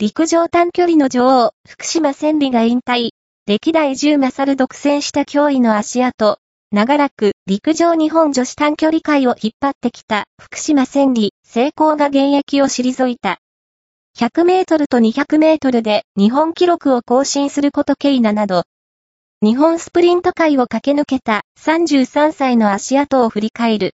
陸上短距離の女王、福島千里が引退。歴代10勝独占した脅威の足跡。長らく陸上日本女子短距離界を引っ張ってきた福島千里、成功が現役を退いた。100メートルと200メートルで日本記録を更新することケイナなど、日本スプリント界を駆け抜けた33歳の足跡を振り返る。